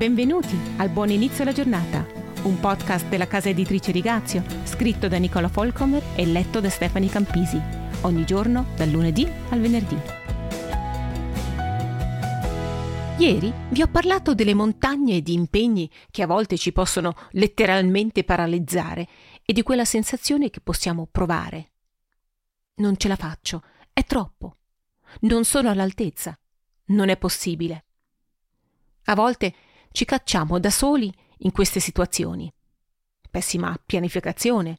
Benvenuti al Buon Inizio alla Giornata, un podcast della casa editrice Rigazio, scritto da Nicola Folcomer e letto da Stefani Campisi, ogni giorno dal lunedì al venerdì. Ieri vi ho parlato delle montagne di impegni che a volte ci possono letteralmente paralizzare e di quella sensazione che possiamo provare. Non ce la faccio, è troppo. Non sono all'altezza. Non è possibile. A volte ci cacciamo da soli in queste situazioni. Pessima pianificazione,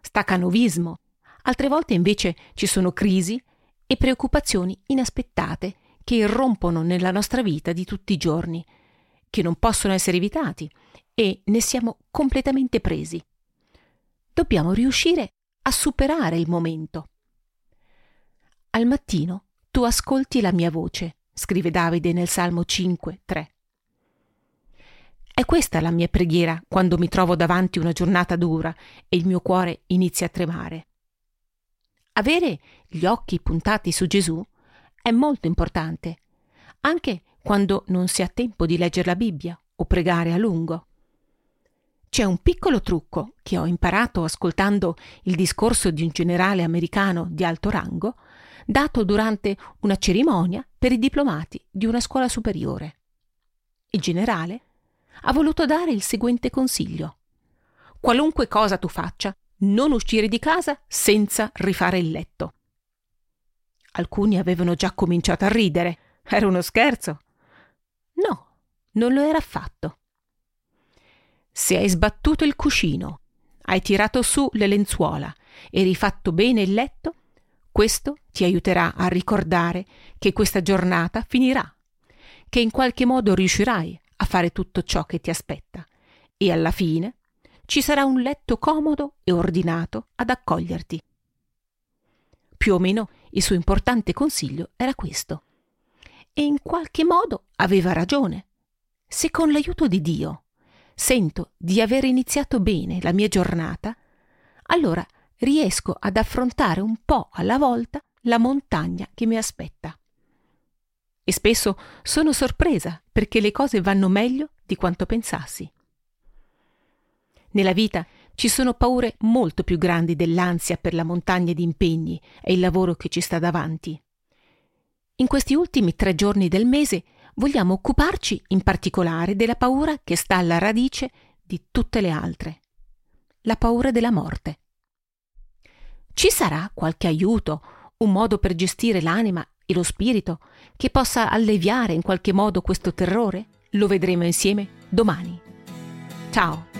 stacanovismo, altre volte invece ci sono crisi e preoccupazioni inaspettate che irrompono nella nostra vita di tutti i giorni, che non possono essere evitati e ne siamo completamente presi. Dobbiamo riuscire a superare il momento. Al mattino tu ascolti la mia voce, scrive Davide nel Salmo 5, 3. È questa la mia preghiera quando mi trovo davanti una giornata dura e il mio cuore inizia a tremare. Avere gli occhi puntati su Gesù è molto importante, anche quando non si ha tempo di leggere la Bibbia o pregare a lungo. C'è un piccolo trucco che ho imparato ascoltando il discorso di un generale americano di alto rango, dato durante una cerimonia per i diplomati di una scuola superiore. Il generale ha voluto dare il seguente consiglio. Qualunque cosa tu faccia, non uscire di casa senza rifare il letto. Alcuni avevano già cominciato a ridere. Era uno scherzo. No, non lo era affatto. Se hai sbattuto il cuscino, hai tirato su le lenzuola e rifatto bene il letto, questo ti aiuterà a ricordare che questa giornata finirà, che in qualche modo riuscirai a fare tutto ciò che ti aspetta e alla fine ci sarà un letto comodo e ordinato ad accoglierti. Più o meno il suo importante consiglio era questo. E in qualche modo aveva ragione. Se con l'aiuto di Dio sento di aver iniziato bene la mia giornata, allora riesco ad affrontare un po' alla volta la montagna che mi aspetta e spesso sono sorpresa perché le cose vanno meglio di quanto pensassi. Nella vita ci sono paure molto più grandi dell'ansia per la montagna di impegni e il lavoro che ci sta davanti. In questi ultimi tre giorni del mese vogliamo occuparci in particolare della paura che sta alla radice di tutte le altre, la paura della morte. Ci sarà qualche aiuto, un modo per gestire l'anima e lo spirito che possa alleviare in qualche modo questo terrore? Lo vedremo insieme domani. Ciao!